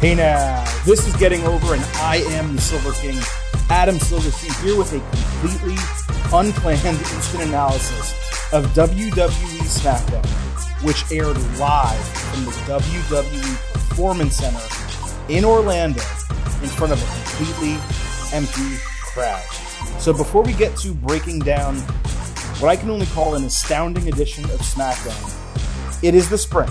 Hey now, this is Getting Over, and I am the Silver King, Adam Silverstein, here with a completely unplanned instant analysis of WWE SmackDown, which aired live from the WWE Performance Center in Orlando in front of a completely empty crowd. So before we get to breaking down what I can only call an astounding edition of SmackDown, it is the spring.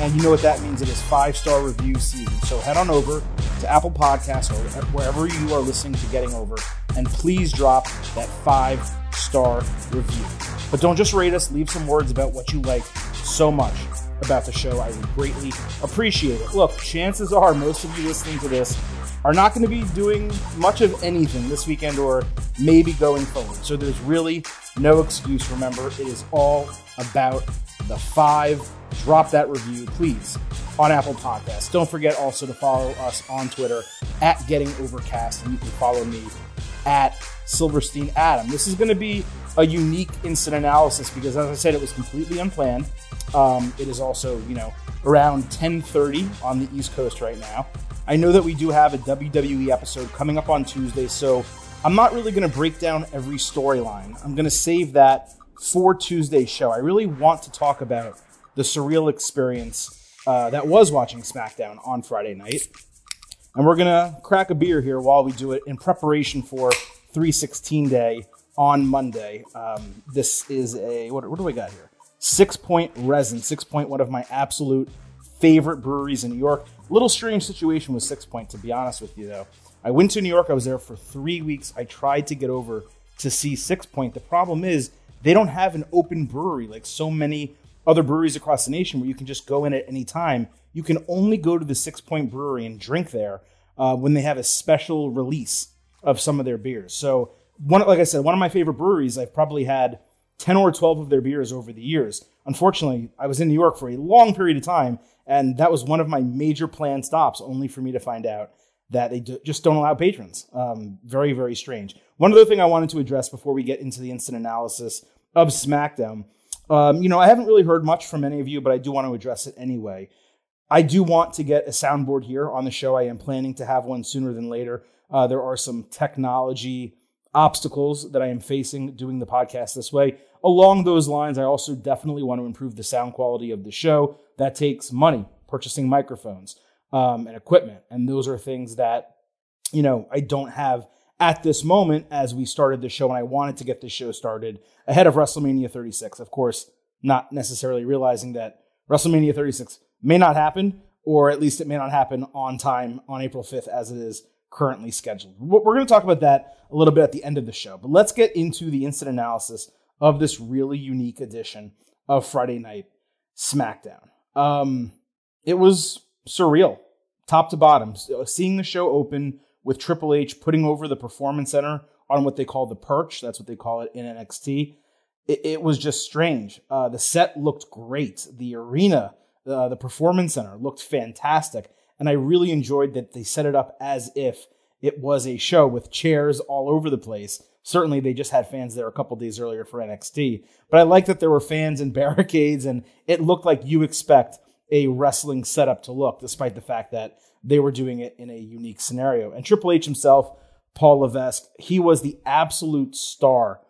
And you know what that means. It is five star review season. So head on over to Apple Podcasts or wherever you are listening to Getting Over and please drop that five star review. But don't just rate us, leave some words about what you like so much about the show. I would greatly appreciate it. Look, chances are most of you listening to this are not going to be doing much of anything this weekend or maybe going forward. So there's really no excuse. Remember, it is all about the five. Drop that review, please, on Apple Podcasts. Don't forget also to follow us on Twitter at Getting Overcast, and you can follow me at Silverstein Adam. This is going to be a unique incident analysis because, as I said, it was completely unplanned. Um, it is also, you know, around 10:30 on the East Coast right now. I know that we do have a WWE episode coming up on Tuesday, so I'm not really going to break down every storyline. I'm going to save that for Tuesday's show. I really want to talk about the surreal experience uh, that was watching SmackDown on Friday night. And we're going to crack a beer here while we do it in preparation for 316 Day on Monday. Um, this is a, what, what do we got here? Sixpoint Resin. Sixpoint, one of my absolute favorite breweries in New York. Little strange situation with Sixpoint, to be honest with you, though. I went to New York. I was there for three weeks. I tried to get over to see Sixpoint. The problem is they don't have an open brewery like so many other breweries across the nation where you can just go in at any time. You can only go to the Sixpoint Brewery and drink there uh, when they have a special release of some of their beers. So, one, like I said, one of my favorite breweries. I've probably had ten or twelve of their beers over the years. Unfortunately, I was in New York for a long period of time, and that was one of my major planned stops, only for me to find out that they just don't allow patrons. Um, very, very strange. One other thing I wanted to address before we get into the instant analysis of SmackDown. Um, you know, I haven't really heard much from any of you, but I do want to address it anyway. I do want to get a soundboard here on the show. I am planning to have one sooner than later. Uh, there are some technology obstacles that I am facing doing the podcast this way. Along those lines, I also definitely want to improve the sound quality of the show. That takes money, purchasing microphones um, and equipment. And those are things that, you know, I don't have at this moment as we started the show. And I wanted to get this show started ahead of WrestleMania 36. Of course, not necessarily realizing that WrestleMania 36 may not happen, or at least it may not happen on time on April 5th as it is currently scheduled. We're going to talk about that a little bit at the end of the show, but let's get into the instant analysis of this really unique edition of Friday Night SmackDown. Um, it was surreal, top to bottom. Seeing the show open with Triple H putting over the Performance Center on what they call the perch, that's what they call it in NXT. It, it was just strange. Uh, the set looked great. The arena, uh, the Performance Center looked fantastic. And I really enjoyed that they set it up as if it was a show with chairs all over the place Certainly, they just had fans there a couple days earlier for NXT. But I like that there were fans and barricades, and it looked like you expect a wrestling setup to look, despite the fact that they were doing it in a unique scenario. And Triple H himself, Paul Levesque, he was the absolute star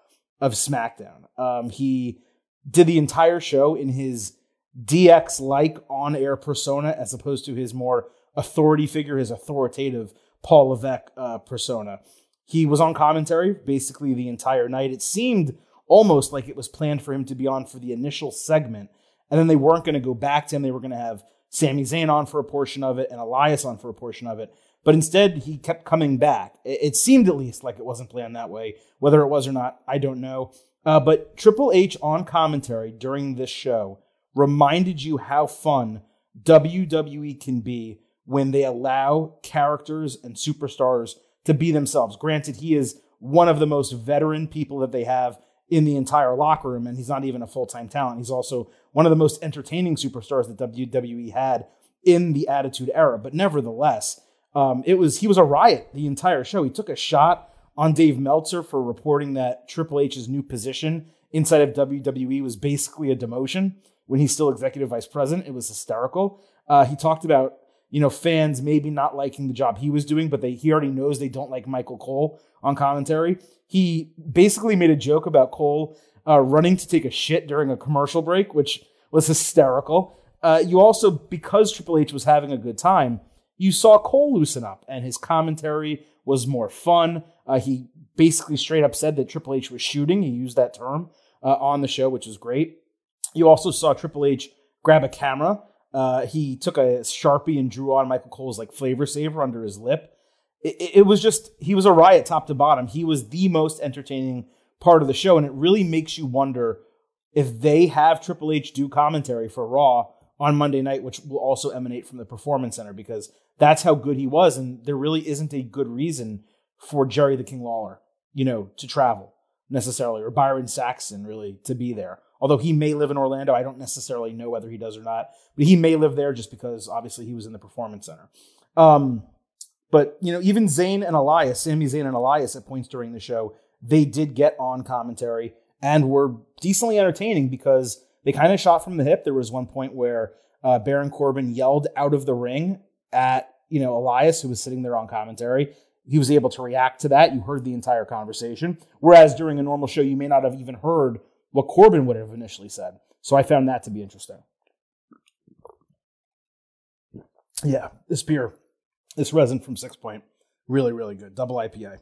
of SmackDown. Um, he did the entire show in his DX like on air persona as opposed to his more authority figure, his authoritative Paul Levesque uh, persona. He was on commentary basically the entire night. It seemed almost like it was planned for him to be on for the initial segment, and then they weren't going to go back to him. They were going to have Sami Zayn on for a portion of it and Elias on for a portion of it. But instead, he kept coming back. It, seemed at least like it wasn't planned that way. Whether it was or not, I don't know. Uh, but Triple H on commentary during this show reminded you how fun WWE can be when they allow characters and superstars to be themselves. Granted, he is one of the most veteran people that they have in the entire locker room, and he's not even a full time talent. He's also one of the most entertaining superstars that WWE had in the Attitude Era. But nevertheless, um, it was he was a riot the entire show. He took a shot on Dave Meltzer for reporting that Triple H's new position inside of WWE was basically a demotion when he's still executive vice president. It was hysterical. Uh, he talked about you know, fans maybe not liking the job he was doing, but they he already knows they don't like Michael Cole on commentary. He basically made a joke about Cole uh, running to take a shit during a commercial break, which was hysterical. Uh, you also, because Triple H was having a good time, you saw Cole loosen up, and his commentary was more fun. Uh, he basically straight up said that Triple H was shooting. He used that term uh, on the show, which was great. You also saw Triple H grab a camera uh, he took a sharpie and drew on Michael Cole's like flavor saver under his lip. It, it, was just he was a riot top to bottom. He was the most entertaining part of the show, and it really makes you wonder if they have Triple H do commentary for Raw on Monday night, which will also emanate from the Performance Center because that's how good he was, and there really isn't a good reason for Jerry the King Lawler, you know, to travel necessarily, or Byron Saxton really to be there although he may live in Orlando. I don't necessarily know whether he does or not, but he may live there just because obviously he was in the performance center. Um, but you know, even Zayn and Elias, Sami Zayn and Elias, at points during the show, they did get on commentary and were decently entertaining because they kind of shot from the hip. There was one point where uh, Baron Corbin yelled out of the ring at you know Elias, who was sitting there on commentary. He was able to react to that. You heard the entire conversation. Whereas during a normal show, you may not have even heard what Corbin would have initially said. So I found that to be interesting. Yeah, this beer, this resin from Sixpoint, really, really good. Double IPA.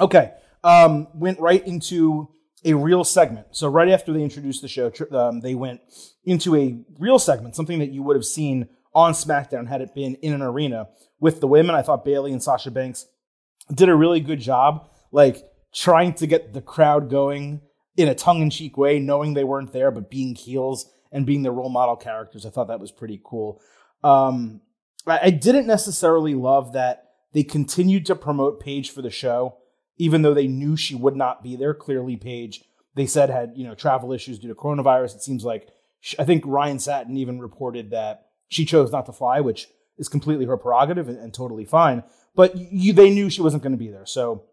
Okay, um, went right into a real segment. So right after they introduced the show, um, they went into a real segment, something that you would have seen on SmackDown had it been in an arena with the women. I thought Bayley and Sasha Banks did a really good job, like trying to get the crowd going in a tongue in cheek way, knowing they weren't there, but being heels and being the role model characters. I thought that was pretty cool. Um, I, I didn't necessarily love that they continued to promote Paige for the show, even though they knew she would not be there. Clearly, Paige, they said, had you know travel issues due to coronavirus. It seems like I think Ryan Satin even reported that she chose not to fly, which is completely her prerogative and, and totally fine. But you, they knew she wasn't going to be there, so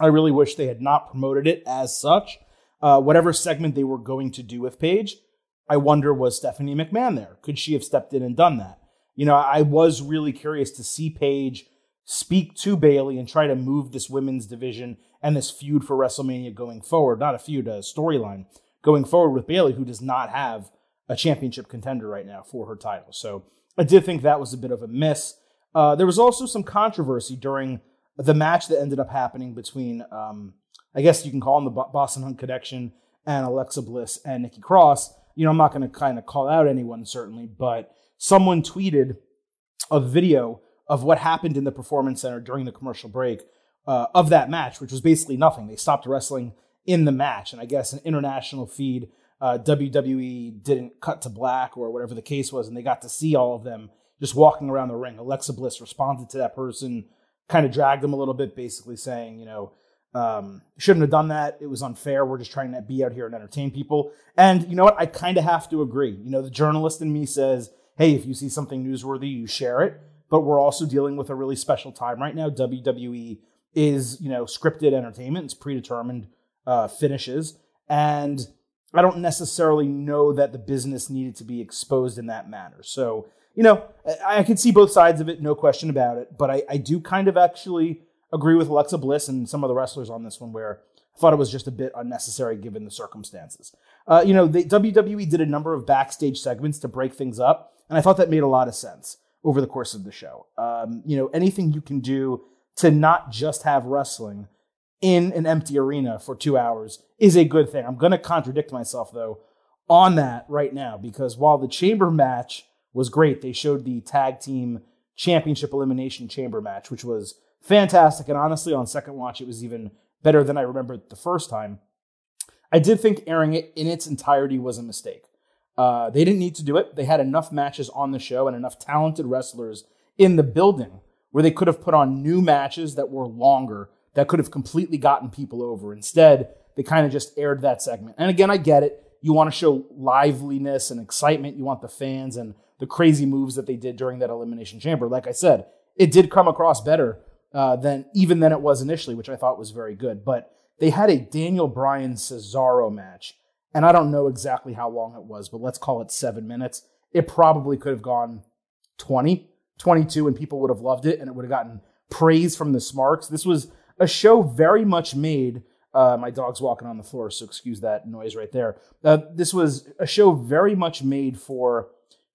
I really wish they had not promoted it as such uh, whatever segment they were going to do with Paige, I wonder was Stephanie McMahon there? Could she have stepped in and done that? You know, I was really curious to see Paige speak to Bayley and try to move this women's division and this feud for WrestleMania going forward. Not a feud, a storyline going forward with Bayley, who does not have a championship contender right now for her title. So I did think that was a bit of a miss. Uh, there was also some controversy during the match that ended up happening between um, I guess you can call them the Boss 'n' Hug Connection and Alexa Bliss and Nikki Cross. You know, I'm not going to kind of call out anyone certainly, but someone tweeted a video of what happened in the Performance Center during the commercial break uh, of that match, which was basically nothing. They stopped wrestling in the match, and I guess an international feed, uh, WWE didn't cut to black or whatever the case was, and they got to see all of them just walking around the ring. Alexa Bliss responded to that person, kind of dragged them a little bit, basically saying, you know, um, shouldn't have done that. It was unfair. We're just trying to be out here and entertain people. And you know what? I kind of have to agree. You know, the journalist in me says, hey, if you see something newsworthy, you share it. But we're also dealing with a really special time right now. WWE is, you know, scripted entertainment. It's predetermined uh, finishes. And I don't necessarily know that the business needed to be exposed in that manner. So, you know, I, I can see both sides of it, no question about it. But I, I do kind of actually agree with Alexa Bliss and some of the wrestlers on this one where I thought it was just a bit unnecessary given the circumstances. Uh, you know, the WWE did a number of backstage segments to break things up, and I thought that made a lot of sense over the course of the show. Um, you know, anything you can do to not just have wrestling in an empty arena for two hours is a good thing. I'm going to contradict myself, though, on that right now, because while the chamber match was great, they showed the tag team championship elimination chamber match, which was fantastic. And honestly, on second watch, it was even better than I remembered the first time. I did think airing it in its entirety was a mistake. Uh, they didn't need to do it. They had enough matches on the show and enough talented wrestlers in the building where they could have put on new matches that were longer that could have completely gotten people over. Instead, they kind of just aired that segment. And again, I get it. You want to show liveliness and excitement. You want the fans and the crazy moves that they did during that Elimination Chamber. Like I said, it did come across better uh, than even than it was initially, which I thought was very good. But they had a Daniel Bryan Cesaro match, and I don't know exactly how long it was, but let's call it seven minutes. It probably could have gone 20 22 and people would have loved it and it would have gotten praise from the Smarks. This was a show very much made. Uh, my dog's walking on the floor, so excuse that noise right there. Uh, this was a show very much made for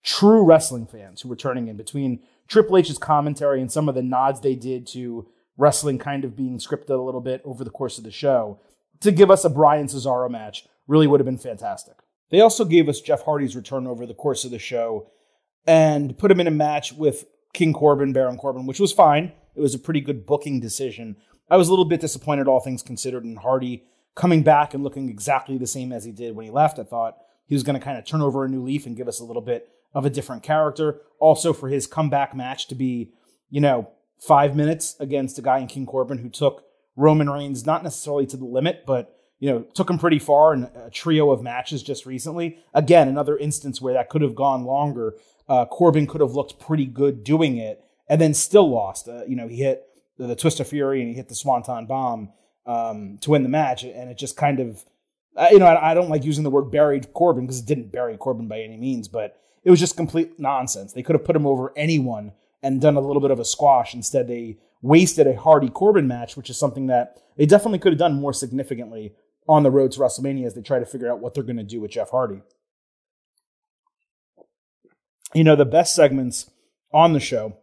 true wrestling fans who were turning in between Triple H's commentary and some of the nods they did to wrestling kind of being scripted a little bit over the course of the show to give us a Bryan Cesaro match really would have been fantastic. They also gave us Jeff Hardy's return over the course of the show and put him in a match with King Corbin, Baron Corbin, which was fine. It was a pretty good booking decision. I was a little bit disappointed, all things considered, in Hardy coming back and looking exactly the same as he did when he left. I thought he was going to kind of turn over a new leaf and give us a little bit of a different character. Also, for his comeback match to be, you know, five minutes against a guy in King Corbin who took Roman Reigns not necessarily to the limit, but you know took him pretty far in a trio of matches just recently. Again, another instance where that could have gone longer. Uh, Corbin could have looked pretty good doing it, and then still lost. Uh, you know, he hit the, the, twist of fury and he hit the swanton bomb um, to win the match, and it just kind of, you know, I, I, don't like using the word buried Corbin because it didn't bury Corbin by any means, but it was just complete nonsense. They could have put him over anyone and done a little bit of a squash. Instead, they wasted a Hardy Corbin match, which is something that they definitely could have done more significantly on the road to WrestleMania as they try to figure out what they're going to do with Jeff Hardy. You know, the best segments on the show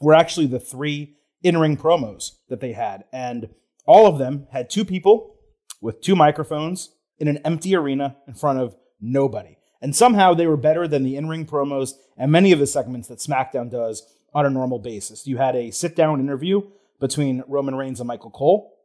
were actually the three in ring promos that they had. And all of them had two people with two microphones in an empty arena in front of nobody. And somehow they were better than the in ring promos and many of the segments that SmackDown does on a normal basis. You had a sit down interview between Roman Reigns and Michael Cole.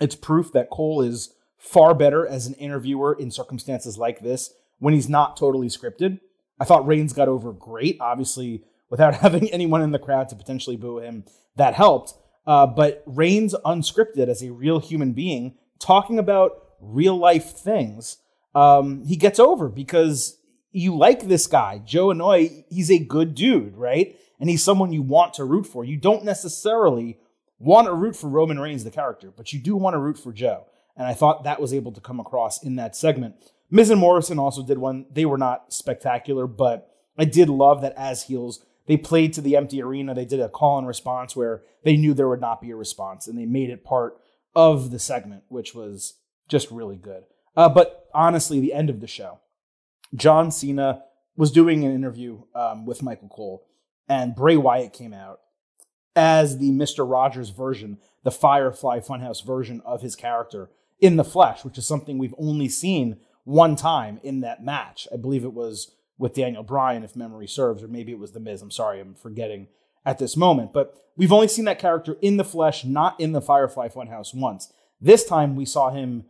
It's proof that Cole is far better as an interviewer in circumstances like this when he's not totally scripted. I thought Reigns got over great, obviously, without having anyone in the crowd to potentially boo him. That helped. Uh, but Reigns, unscripted as a real human being, talking about real life things, um, he gets over because you like this guy, Joe Anoa'i. He's a good dude, right? And he's someone you want to root for. You don't necessarily want to root for Roman Reigns, the character, but you do want to root for Joe. And I thought that was able to come across in that segment. Miz and Morrison also did one. They were not spectacular, but I did love that as heels, they played to the empty arena. They did a call and response where they knew there would not be a response, and they made it part of the segment, which was just really good. Uh, but honestly, the end of the show, John Cena was doing an interview um, with Michael Cole, and Bray Wyatt came out as the Mr. Rogers version, the Firefly Funhouse version of his character in the flesh, which is something we've only seen one time in that match. I believe it was with Daniel Bryan, if memory serves, or maybe it was The Miz. I'm sorry, I'm forgetting at this moment. But we've only seen that character in the flesh, not in the Firefly Funhouse once. This time we saw him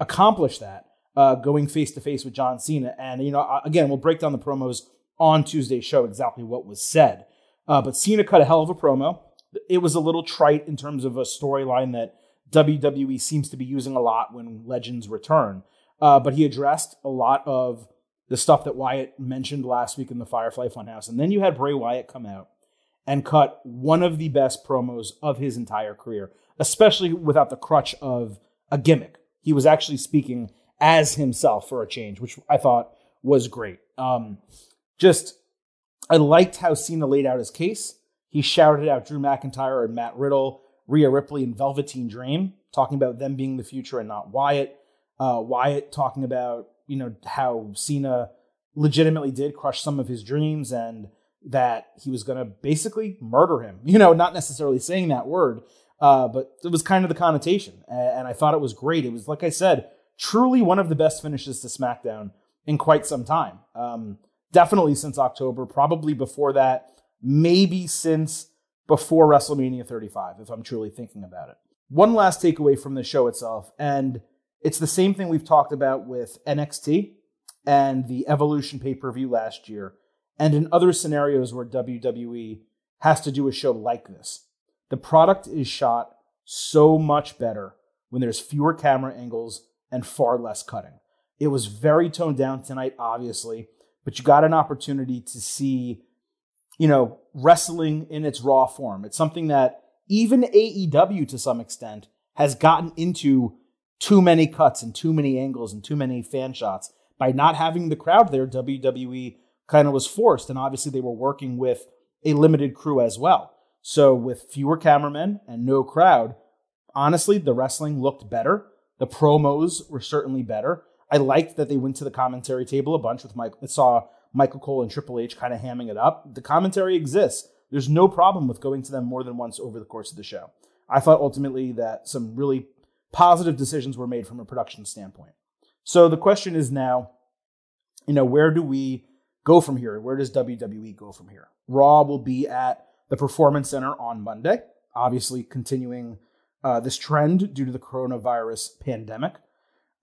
accomplish that, uh, going face to face with John Cena. And, you know, again, we'll break down the promos on Tuesday's show exactly what was said. Uh, but Cena cut a hell of a promo. It was a little trite in terms of a storyline that WWE seems to be using a lot when legends return. Uh, but he addressed a lot of the stuff that Wyatt mentioned last week in the Firefly Funhouse. And then you had Bray Wyatt come out and cut one of the best promos of his entire career, especially without the crutch of a gimmick. He was actually speaking as himself for a change, which I thought was great. Um, just, I liked how Cena laid out his case. He shouted out Drew McIntyre and Matt Riddle, Rhea Ripley and Velveteen Dream, talking about them being the future and not Wyatt. Uh, Wyatt talking about you know how Cena legitimately did crush some of his dreams and that he was going to basically murder him. You know, not necessarily saying that word, uh, but it was kind of the connotation, and I thought it was great. It was like I said, truly one of the best finishes to SmackDown in quite some time. Um, definitely since October, probably before that, maybe since before WrestleMania 35, if I'm truly thinking about it. One last takeaway from the show itself, and it's the same thing we've talked about with NXT and the Evolution pay per view last year, and in other scenarios where WWE has to do a show like this. The product is shot so much better when there's fewer camera angles and far less cutting. It was very toned down tonight, obviously, but you got an opportunity to see, you know, wrestling in its raw form. It's something that even AEW to some extent has gotten into too many cuts and too many angles and too many fan shots. By not having the crowd there, WWE kind of was forced. And obviously, they were working with a limited crew as well. So with fewer cameramen and no crowd, honestly, the wrestling looked better. The promos were certainly better. I liked that they went to the commentary table a bunch with Mike. I saw Michael Cole and Triple H kind of hamming it up. The commentary exists. There's no problem with going to them more than once over the course of the show. I thought ultimately that some really positive decisions were made from a production standpoint. So the question is now, you know, where do we go from here? Where does WWE go from here? Raw will be at the Performance Center on Monday, obviously continuing uh, this trend due to the coronavirus pandemic.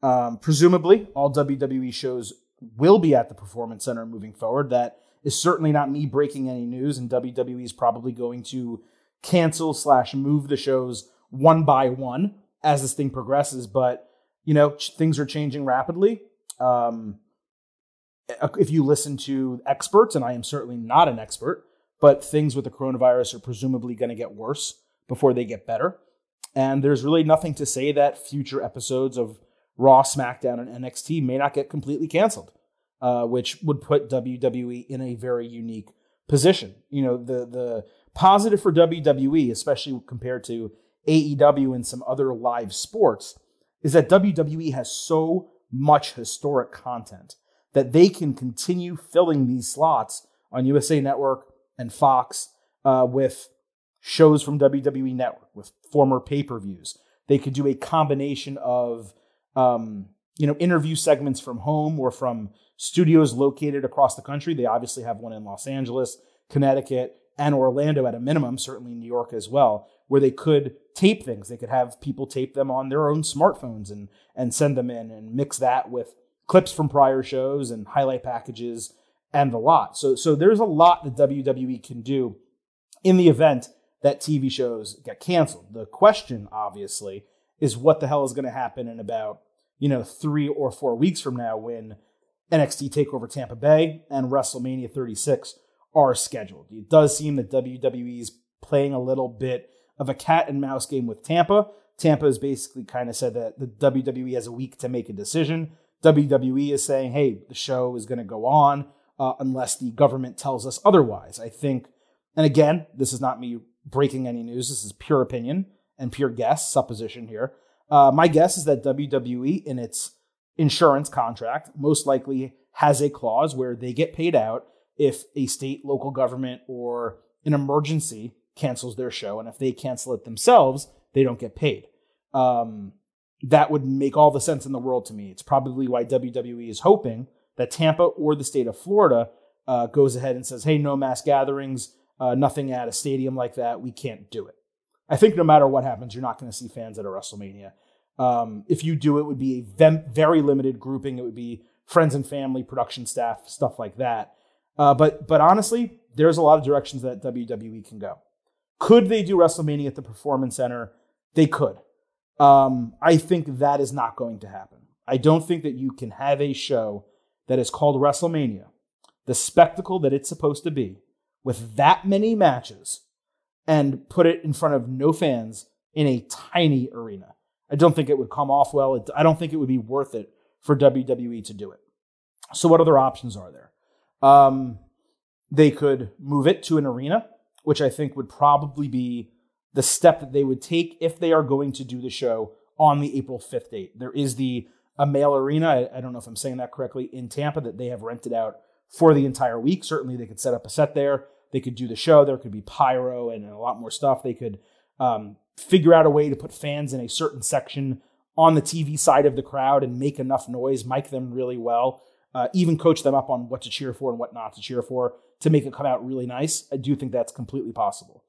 Um, presumably, all WWE shows will be at the Performance Center moving forward. That is certainly not me breaking any news, and WWE is probably going to cancel slash move the shows one by one as this thing progresses. But you know, things are changing rapidly. Um, if you listen to experts, and I am certainly not an expert, but things with the coronavirus are presumably going to get worse before they get better. And there's really nothing to say that future episodes of Raw, SmackDown, and NXT may not get completely canceled, uh, which would put WWE in a very unique position. You know, the the positive for WWE, especially compared to AEW and some other live sports, is that WWE has so much historic content that they can continue filling these slots on USA Network and Fox uh, with shows from WWE Network, with former pay per views. They could do a combination of um, you know interview segments from home or from studios located across the country. They obviously have one in Los Angeles, Connecticut, and Orlando at a minimum, certainly New York as well, where they could tape things. They could have people tape them on their own smartphones and and send them in and mix that with clips from prior shows and highlight packages and the lot. So so there's a lot that WWE can do in the event that TV shows got canceled. The question obviously is what the hell is going to happen in about, you know, 3 or 4 weeks from now when NXT Takeover Tampa Bay and WrestleMania 36 are scheduled. It does seem that WWE is playing a little bit of a cat and mouse game with Tampa. Tampa has basically kind of said that the WWE has a week to make a decision. WWE is saying, hey, the show is going to go on uh, unless the government tells us otherwise. I think, and again, this is not me breaking any news, this is pure opinion and pure guess, supposition here. Uh, my guess is that WWE, in its insurance contract, most likely has a clause where they get paid out if a state, local government, or an emergency cancels their show. And if they cancel it themselves, they don't get paid. Um, that would make all the sense in the world to me. It's probably why WWE is hoping that Tampa or the state of Florida uh, goes ahead and says, hey, no mass gatherings, uh, nothing at a stadium like that. We can't do it. I think no matter what happens, you're not going to see fans at a WrestleMania. Um, if you do, it would be a very limited grouping. It would be friends and family, production staff, stuff like that. Uh, but but honestly, there's a lot of directions that WWE can go. Could they do WrestleMania at the Performance Center? They could. Um, I think that is not going to happen. I don't think that you can have a show that is called WrestleMania, the spectacle that it's supposed to be, with that many matches, and put it in front of no fans in a tiny arena. I don't think it would come off well. I don't think it would be worth it for WWE to do it. So, what other options are there? Um, they could move it to an arena, which I think would probably be the step that they would take if they are going to do the show on the April 5th date. There is the Amail Arena, I, I don't know if I'm saying that correctly, in Tampa that they have rented out for the entire week. Certainly, they could set up a set there. They could do the show. There could be pyro and a lot more stuff. They could um, figure out a way to put fans in a certain section on the TV side of the crowd and make enough noise, mic them really well uh, even coach them up on what to cheer for and what not to cheer for to make it come out really nice. I do think that's completely possible.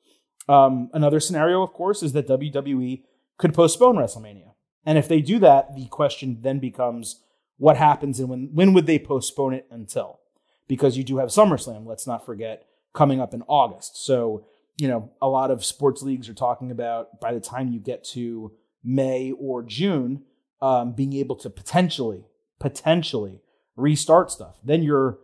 Um, another scenario, of course, is that WWE could postpone WrestleMania. And if they do that, the question then becomes what happens and when, when would they postpone it until? Because you do have SummerSlam, let's not forget, coming up in August. So, you know, a lot of sports leagues are talking about by the time you get to May or June, um, being able to potentially, potentially restart stuff. Then you're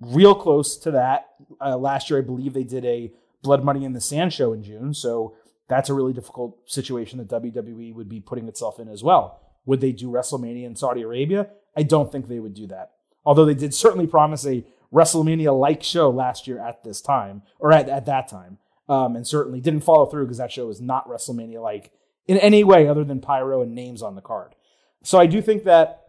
real close to that. Uh, last year, I believe they did a Blood Money in the Sand show in June. So that's a really difficult situation that WWE would be putting itself in as well. Would they do WrestleMania in Saudi Arabia? I don't think they would do that. Although they did certainly promise a WrestleMania like show last year at this time, or at, at that time. Um, and certainly didn't follow through because that show was not WrestleMania like in any way other than pyro and names on the card. So I do think that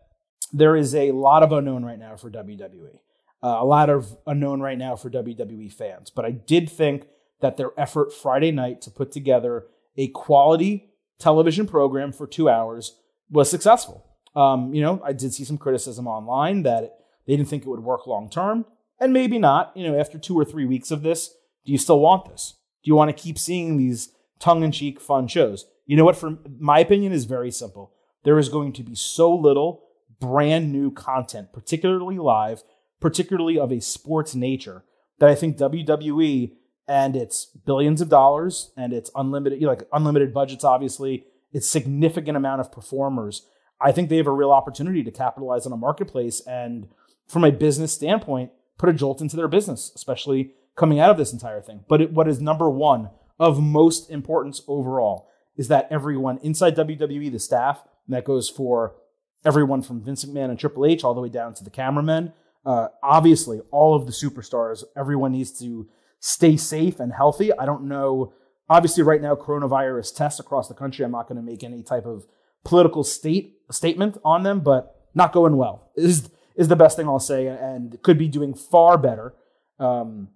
there is a lot of unknown right now for WWE, uh, a lot of unknown right now for WWE fans. But I did think that their effort Friday night to put together a quality television program for two hours was successful. Um, you know, I did see some criticism online that they didn't think it would work long term, and maybe not. You know, after two or three weeks of this, do you still want this? Do you want to keep seeing these tongue in cheek fun shows? You know what? For my opinion, is very simple. There is going to be so little brand new content, particularly live, particularly of a sports nature, that I think WWE and its billions of dollars and its unlimited, you know, like unlimited budgets, obviously, its significant amount of performers. I think they have a real opportunity to capitalize on a marketplace and, from a business standpoint, put a jolt into their business, especially coming out of this entire thing. But it, what is number one of most importance overall is that everyone inside WWE, the staff, and that goes for everyone from Vince McMahon and Triple H all the way down to the cameramen. Uh, obviously, all of the superstars, everyone needs to stay safe and healthy. I don't know. Obviously, right now, coronavirus tests across the country. I'm not going to make any type of political state statement on them, but not going well is is the best thing I'll say, and could be doing far better. Um,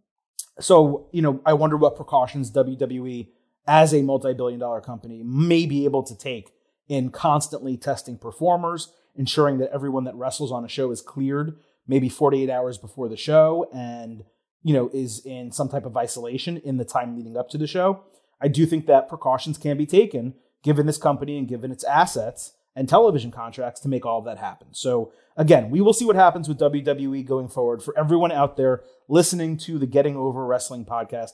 so, you know, I wonder what precautions WWE, as a multi-billion dollar company, may be able to take in constantly testing performers, ensuring that everyone that wrestles on a show is cleared maybe 48 hours before the show and you know is in some type of isolation in the time leading up to the show. I do think that precautions can be taken given this company and given its assets and television contracts to make all of that happen. So again, we will see what happens with WWE going forward. For everyone out there listening to the Getting Over Wrestling podcast,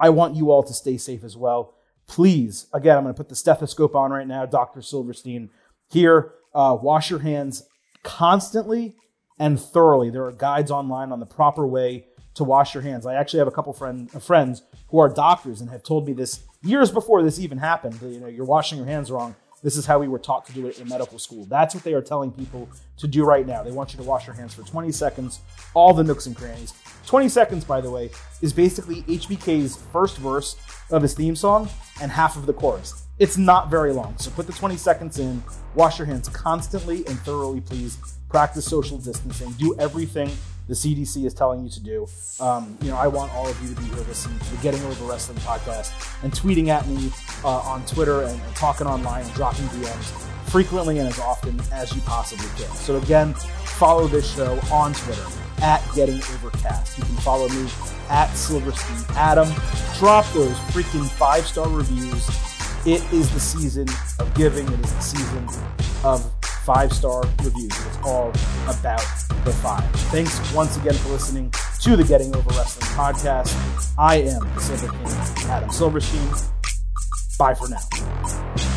I want you all to stay safe as well. Please, again, I'm going to put the stethoscope on right now, Dr. Silverstein. Here, uh, wash your hands constantly and thoroughly. There are guides online on the proper way to wash your hands. I actually have a couple friend, uh, friends who are doctors and have told me this years before this even happened. You know, you're washing your hands wrong. This is how we were taught to do it in medical school. That's what they are telling people to do right now. They want you to wash your hands for 20 seconds, all the nooks and crannies. 20 seconds, by the way, is basically HBK's first verse of his theme song and half of the chorus. It's not very long, so put the 20 seconds in, wash your hands constantly and thoroughly, please. Practice social distancing, do everything the CDC is telling you to do. Um, you know, I want all of you to be here listening to the Getting Over the Wrestling podcast and tweeting at me uh, on Twitter and, and talking online and dropping DMs frequently and as often as you possibly can. So again, follow this show on Twitter at Getting Overcast. You can follow me at Silverstein Adam. Drop those freaking five star reviews. It is the season of giving. It is the season of five star reviews. It is all about the five. Thanks once again for listening to the Getting Over Wrestling podcast. I am Silver King, Adam Silverstein. Bye for now.